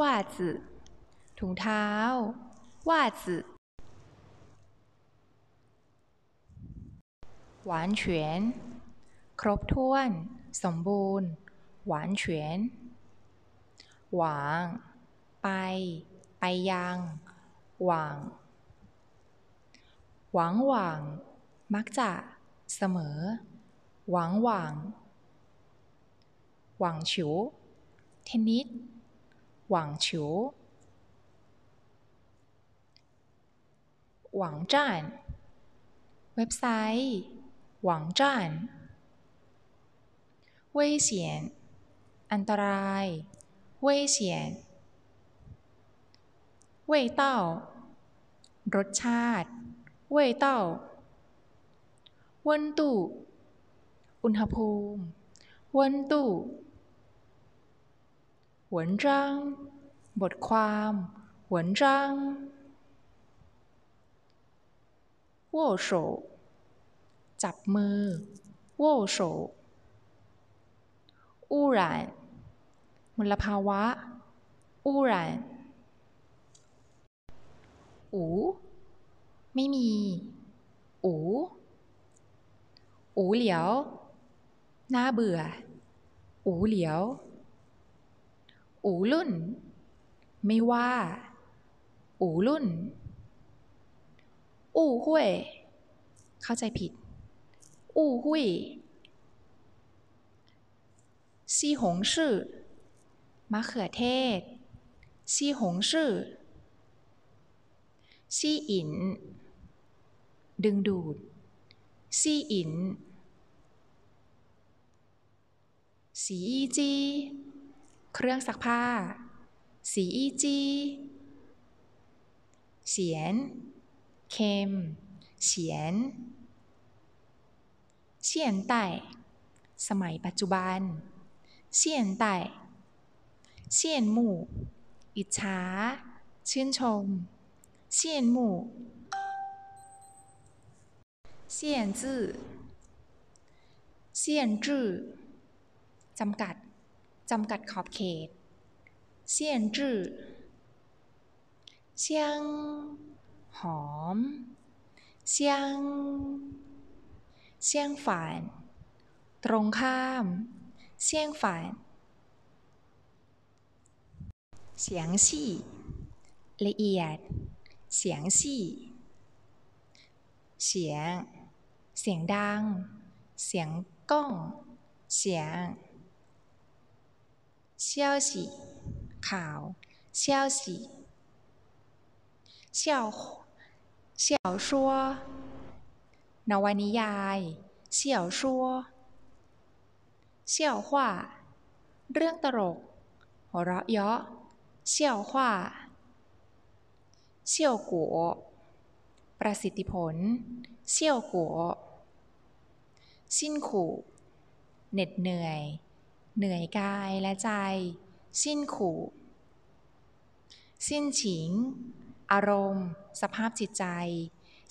ว่าจืถุงเท้า ว่าจืหวานเฉียน ครบถ้วน สมบูรณ์ หวานเฉียน หวาง ไป ไปยัง หว่าง หวังหว่าง มักจะ เสมอ หวังหว่าง หว่างฉิว เทนนิส หว่างฉิวหวังจ้านเว็บไซต์หวังจ้านเว่ยเสียนอันตรายเว่ยเสียนเว่ยเตารสชาติเว่ยเต้าวนตู้อุณหภูมิวนตู้ 文章บทความ文章握手จับมือ握手污染มลภาวะ污染หูไม่มีอูอูน่าเบื่อ无聊เห อูรุ่น ไม่ว่า อูรุ่น อู่ห้วย เข้าใจผิด อู่ห้วยซีหงชื่อมะเขือเทศซีหงชื่อซีอิน ดึงดูดซีอิน สีอีจี เครื่องซักผ้า สีอีจีเสียน เคมเฉียนเฉียนไต่ สมัยปัจจุบันเฉียนไต่เฉียนหมู่ อิจฉา ชื่นชมเฉียนหมู่เฉียนจื้อเฉียนจื้อจำกัด จำกัดขอบเขตเฉียนจื้อเชียง หอมเชียงเชียงฝาน ตรงข้ามเชียงฝาน เสียงสี่ ละเอียด เสียงสี่ เสียง เสียงดัง เสียงก้อง เสียง 消息ข่ยวสีข่าวสีเนวนิยายเชี่ยวชัวเชี่ยวขว่าเรื่องตลก หัวเราะเยาะเชี่ยวขว่าเชี่ยวกัวประสิทธิผลเชี่ยวกัวสิ้นขู่เหน็ดเหนื่อย เหนื่อยกายและใจ สิ้นขู่ สิ้นฉิง อารมณ์ สภาพจิตใจ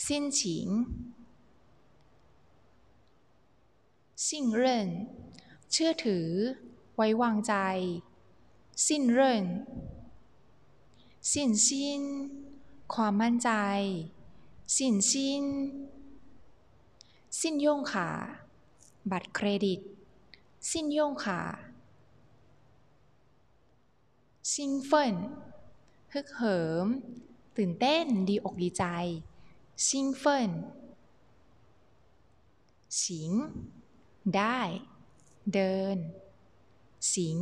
สิ้นฉิงสิ้นเร่นเชื่อถือ ไว้วางใจ สิ้นเร่นสิ้นสิ้น ความมั่นใจ สิ้นสิ้น 信用卡 บัตรเครดิต 信用卡 兴奋 ฮึกเหิม ตื่นเต้นดีอกดีใจ 兴奋 行 ได้ เดิน 行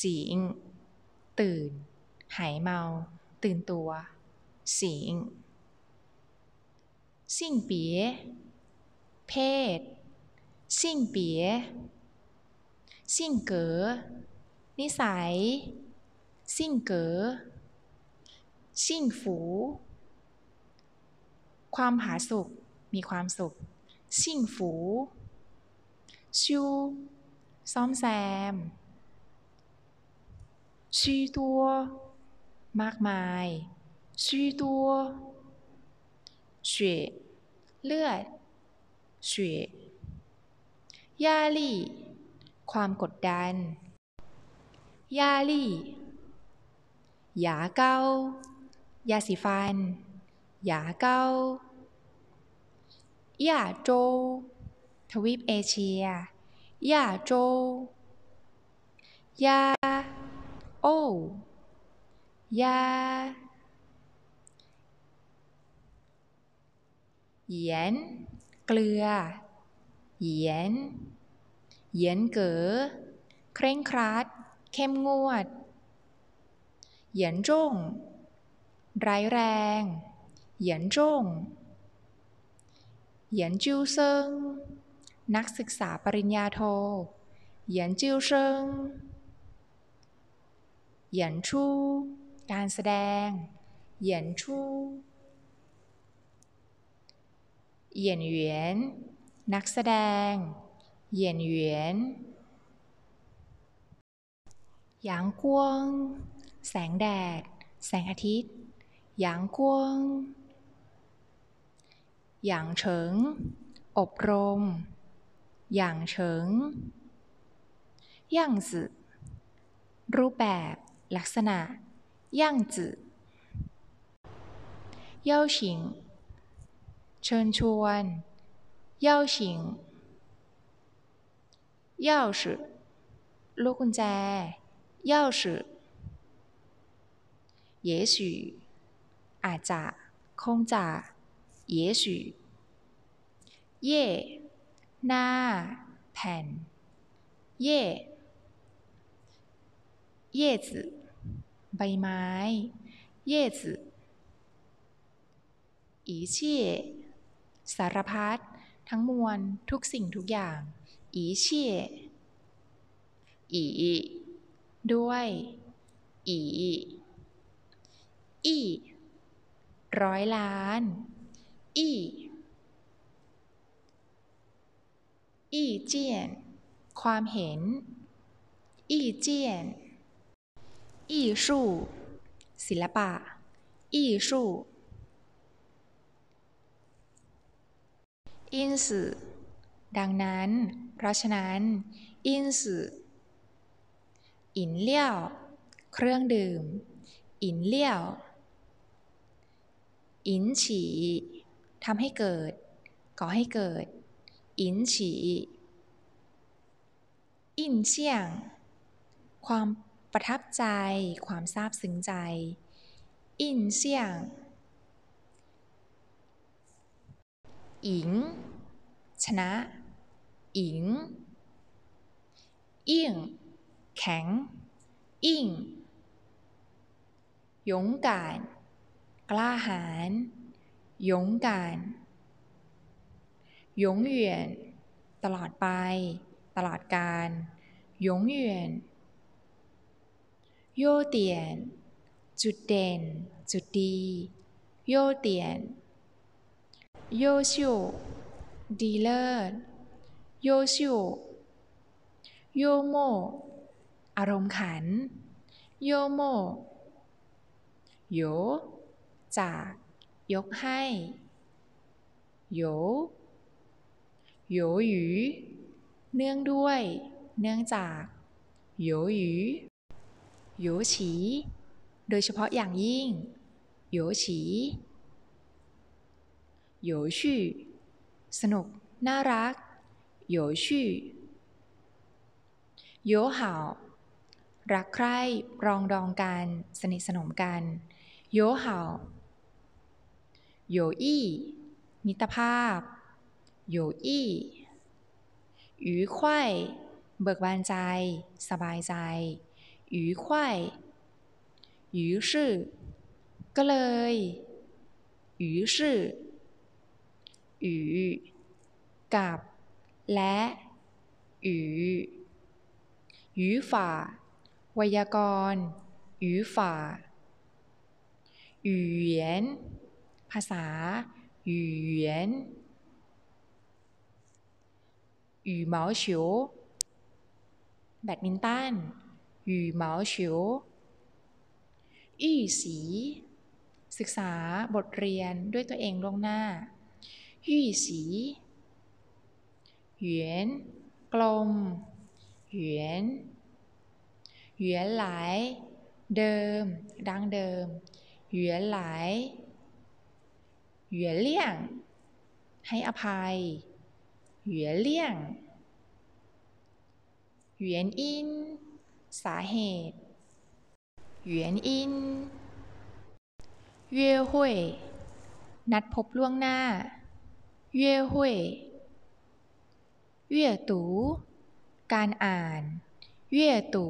醒 ตื่น หายเมา ตื่นตัว สิงสิ่งเปียเพศ สิ่งเปียสิ่งเก๋อ นิสัย สิ่งเก๋อสิ่งฝูความผาสุกมีความสุข สิ่งฝูชูซ่อมแซมชีตัวมากมายชีตัว血เลือด血压力ความกดดัน ยาลี่ยาเกายาสีฟันยาเกาย่าโจ ทวีปเอเชียย่าโจยาโอยาเหยีนเกลือ เหยีนเหยีนเก๋อเคร่งครัด เข้มงวด เหยียนจงร้ายแรง เหยียนจงเหยียนจิวเซิงนักศึกษาปริญญาโท เหยียนจิวเซิงเหยียนชู่ การแสดง เหยียนชู่ เหยียนเหวียน นักแสดง เหยียนเหวียน หยางกวง แสงแดด แสงอาทิตย์ หยางกวง หยางเฉิง อบรม หยางเฉิง ย่างจื่รูปแบบลักษณะ ย่างจื่เย่าฉิง เชิญชวน เย่าฉิง钥匙ลูกกุญแจ 钥匙也许อาจจะ คงจะ也许เย่หน้า แผ่น เย่叶子ใบไม้叶子一切สารพัดทั้งมวล ทุกสิ่งทุกอย่าง一切อี ด้วย อีอีร้อยล้าน อีอีเจียน ความเห็น อีเจียน อีสู่ศิลปะ อีสู่因此ดังนั้น เพราะฉะนั้น因此 อินเลี่ยว เครื่องดื่ม อินเลี่ยว อินฉีทำให้เกิด ก่อให้เกิด อินฉีอินเชียง ความประทับใจ ความซาบซึ้งใจ อินเชียงอิง ชนะ อิงอิ่ง แข็ง อิ่งยงการ กล้าหาญยงการยงเหวียนตลอดไป ตลอดกาลยงเหวียนโยเตียน จุดเด่น จุดดีโยเตียนโยชิวดีเลิศโยชิวโยโม อารมณ์ขัน โยโม โย จาก ยกให้ โย โยหยูเนื่องด้วย เนื่องจาก โยหยูโยฉี โดยเฉพาะอย่างยิ่ง โยฉีโยชื่อสนุก น่ารักโยชื่อโยห่า รักใคร่ปรองดองกัน สนิทสนมกันโยเห่าโยอี้มิตรภาพโยอี้หยูควายเบิกบานใจ สบายใจหยูควายหยูชื่อก็เลยหยูชื่อหยูกับ และหยู语法 ไวยากรณ์语法语言ภาษา语言羽毛球แบดมินตัน羽毛球อี้สีศึกษาบทเรียนด้วยตัวเองล่วงหน้ายี่สีหยวนกลมหยว นหวียวนหลายเดิม ดังเดิมเหวียวนหลายหยวนเลี่ยง ให้อภัยเหยวนเลี่ยงเหยวนอิน สาเหตุเหยวนอินเย่หุยนัดพบล่วงหน้าเย่หุยเย่ตูการอ่านเย่ตู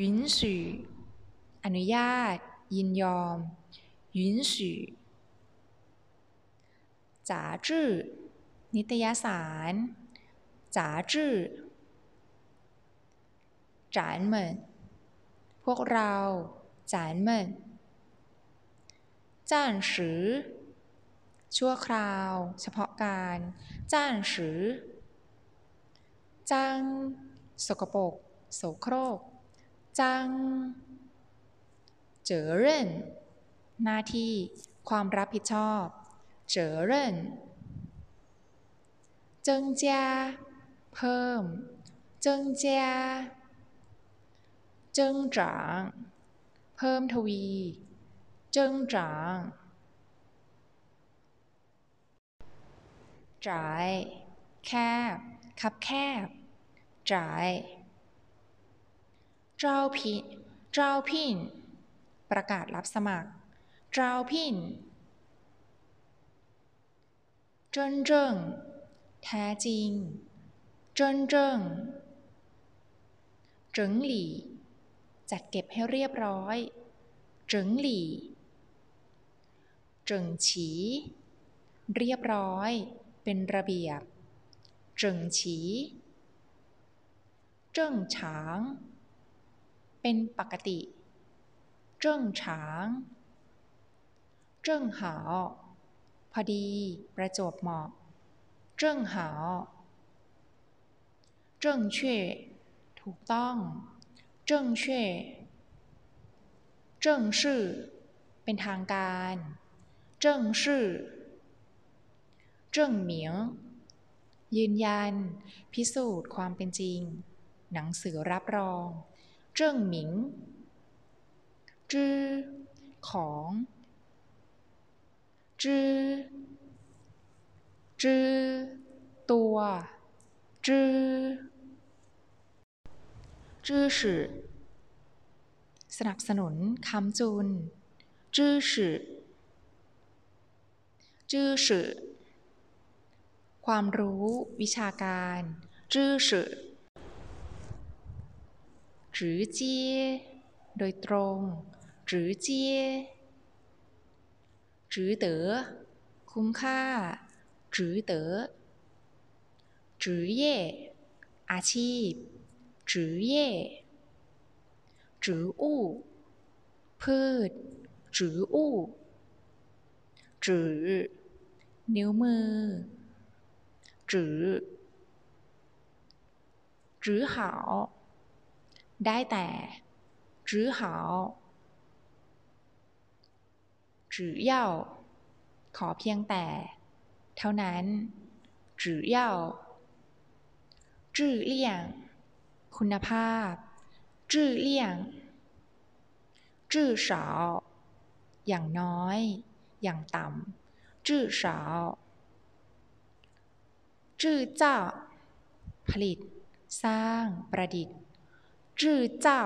允许อนุญาต ยินยอม允许杂志นิตยสาร杂志จานเหมินพวกเราจานเหมินจ้านสือชั่วคราว เฉพาะการจ้านสือจัง สกปรกโสโครก จัง เจอเร่นหน้าที่ ความรับผิดชอบ เจอเร่นเจิงจาเพิ่ม เจิงจ้าเจิงจางเพิ่มทวี เจิงจางจ่ายแคบ คับแคบจ่าย เจ้าพินจ้าพินประกาศรับสมัครเจ้าพินเจิ้นเจิ้งแท้จริงเจิ้นเจิงเจิงหลี่จัดเก็บให้เรียบร้อยเจิงหลี่เจิงฉี เรียบร้อย เป็นระเบียบเจิงฉี正常 เป็นปกติ 正常 正好 พอดี ประจวบเหมาะ 正好 正确 ถูกต้อง 正确 เป็นทางการ 正式 证明ยืนยัน พิสูจน์ความเป็นจริง หนังสือรับรอง เจิ้งหมิงจื้อของจื้อจื้อตัวจื้อจื้อสือสนับสนุนคำจุนจื้อสือจื้อสือความรู้วิชาการจื้อสือ จือเจี๋ยโดยตรงจือเจี๋ยจือเต๋อคุ้มค่าจือเต๋อจือเย่อาชีพจือเย่จืออู้พืชจืออู้จือนิ้วมือจือจือหา ได้แต่จือหาวจือเย่าขอเพียงแต่ เท่านั้นจือเย่าจื้อเลี่ยง คุณภาพจื้อเลี่ยงจื้อสาวอย่างน้อย อย่างต่ำจื้อสาวจื้อเจ้า ผลิต สร้างประดิษฐ์ จื้อเจ้า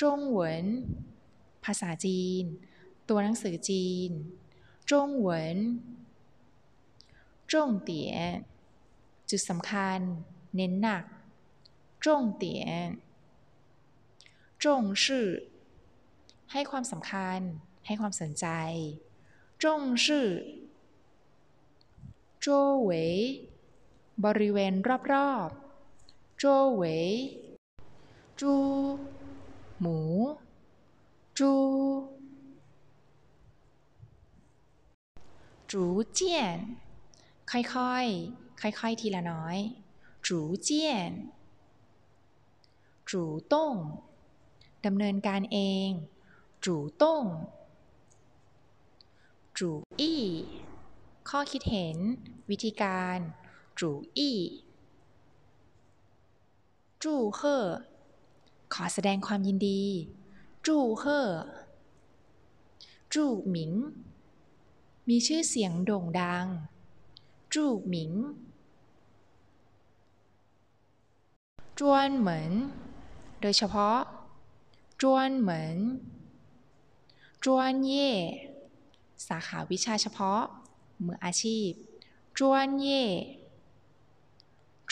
จงเหวิน ภาษาจีน ตัวหนังสือจีน จงเหวิน จงเตี๋ย จุดสำคัญ เน้นหนัก จงเตี๋ย จงชื่อ ให้ความสำคัญ ให้ความสนใจ จงชื่อโจเวยบริเวณรอบๆ โจเวยจูมูจูจูเจียนค่อยๆค่อยๆทีละน้อยจูเจียนจูต้งดำเนินการเองจูต้งจูอี้ข้อคิดเห็น วิธีการจูอี้ จูเฮ่อขอแสดงความยินดี จูเฮ่อจูหมิง มีชื่อเสียงโด่งดัง จูหมิงจวนเหมินโดยเฉพาะ จวนเหมินจวนเย่ สาขาวิชาเฉพาะ มืออาชีพ จวนเย่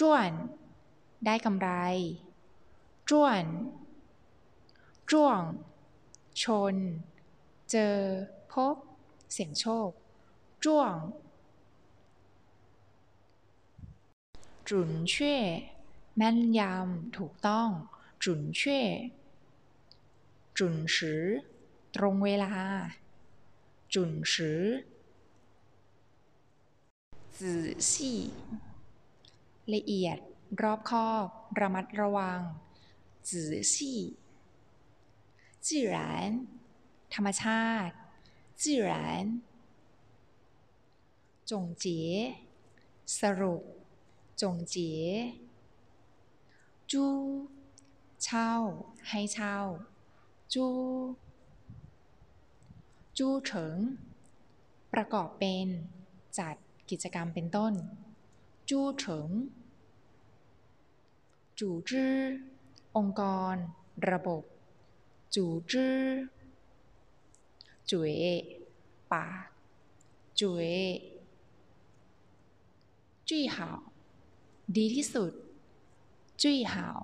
จวน ได้กำไรจวนจ้วง ชน เจอ พบ เสี่ยงโชคจ้วงจุนเช่แม่นยำถูกต้องจุนเช่จุนสือตรงเวลา จุนสือจื่อซี่ละเอียด รอบคอบ ระมัดระวัง จื่อซี่自然ธรรมชาติ自然จงเจี๋ยสรุป จงเจี๋ยจูเช่า ให้เช่า จูจูเฉิง ประกอบเป็น จัดกิจกรรมเป็นต้น จูเฉิง จู่จื้อ องค์กร ระบบ จู่จื้อ จุ๋ยปากจุ๋ยจุ้ยหาวดีที่สุด จุ้ยหาว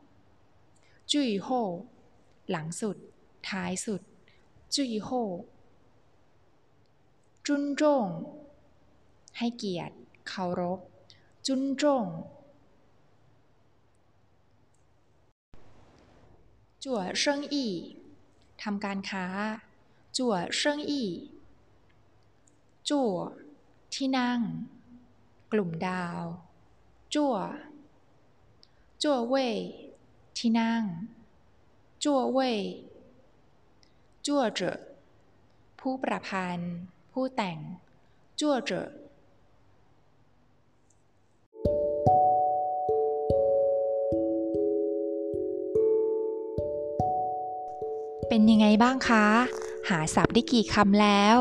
จุ้ยโฮหลังสุด ท้ายสุด จุ้ยโฮจุนจงให้เกียรติ เคารพ จุนจง จั่วเซิงอี้ทำการค้า จั่วเซิงอี้จั่วที่นั่ง กลุ่มดาว จั่ว จั่วเว่ยที่นั่ง จั่วเว่ยจั่วเจ๋อผู้ประพันธ์ ผู้แต่ง จั่วเจ๋อ เป็นยังไงบ้างคะ หาศัพท์ได้กี่คำแล้ว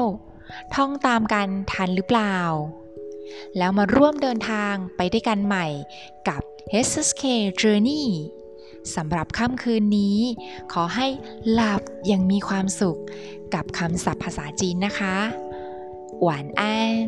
ท่องตามกันทันหรือเปล่า แล้วมาร่วมเดินทางไปด้วยกันใหม่กับ HSK Journey สำหรับค่ำคืนนี้ ขอให้หลับอย่างมีความสุขกับคำศัพท์ภาษาจีนนะคะ หวานอัน